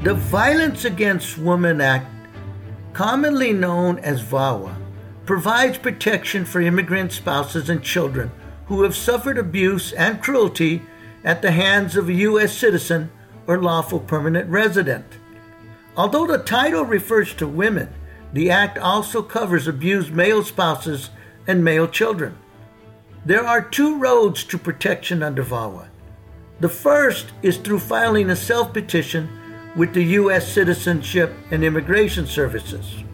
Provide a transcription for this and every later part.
The Violence Against Women Act, commonly known as VAWA, provides protection for immigrant spouses and children who have suffered abuse and cruelty at the hands of a U.S. citizen or lawful permanent resident. Although the title refers to women, the Act also covers abused male spouses and male children. There are two roads to protection under VAWA. The first is through filing a self petition with the U.S. Citizenship and Immigration Services.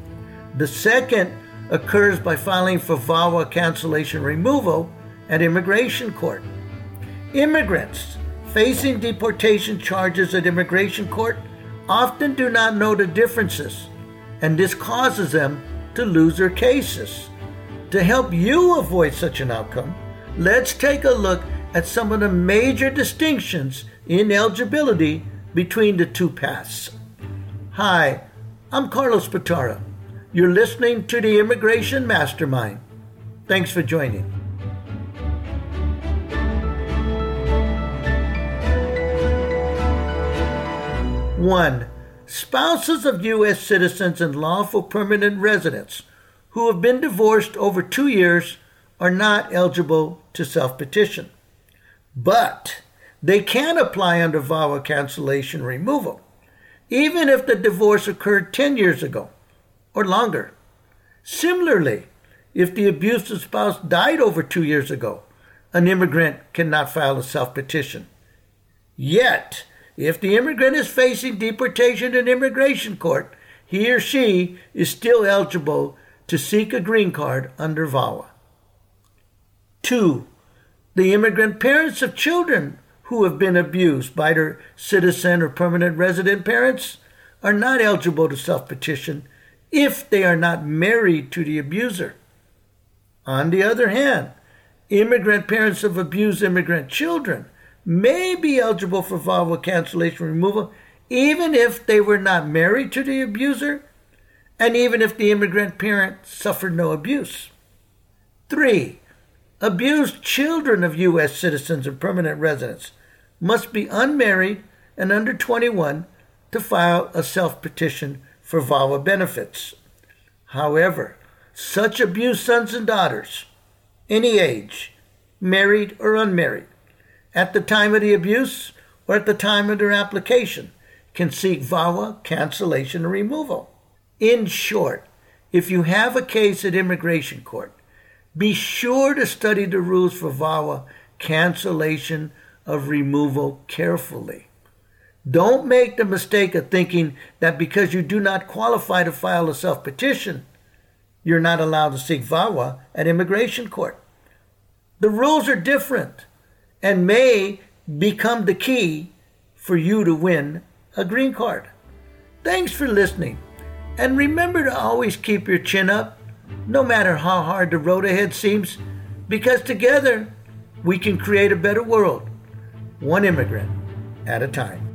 The second occurs by filing for VAWA cancellation removal at Immigration Court. Immigrants facing deportation charges at Immigration Court often do not know the differences, and this causes them to lose their cases. To help you avoid such an outcome, let's take a look at some of the major distinctions in eligibility between the two paths. Hi, I'm Carlos Batara. You're listening to the Immigration Mastermind. Thanks for joining. One, spouses of U.S. citizens and lawful permanent residents who have been divorced over two years are not eligible to self petition. But they can apply under VAWA cancellation removal, even if the divorce occurred 10 years ago or longer. Similarly, if the abusive spouse died over two years ago, an immigrant cannot file a self petition. Yet, if the immigrant is facing deportation in immigration court, he or she is still eligible to seek a green card under VAWA. 2. The immigrant parents of children who have been abused by their citizen or permanent resident parents are not eligible to self petition if they are not married to the abuser. On the other hand, immigrant parents of abused immigrant children may be eligible for VAWA cancellation removal even if they were not married to the abuser and even if the immigrant parent suffered no abuse. Three, abused children of U.S. citizens and permanent residents must be unmarried and under 21 to file a self petition for VAWA benefits. However, such abused sons and daughters, any age, married or unmarried, at the time of the abuse or at the time of their application, can seek VAWA cancellation or removal. In short, if you have a case at immigration court, be sure to study the rules for VAWA cancellation of removal carefully. Don't make the mistake of thinking that because you do not qualify to file a self petition, you're not allowed to seek VAWA at immigration court. The rules are different and may become the key for you to win a green card. Thanks for listening. And remember to always keep your chin up, no matter how hard the road ahead seems, because together we can create a better world, one immigrant at a time.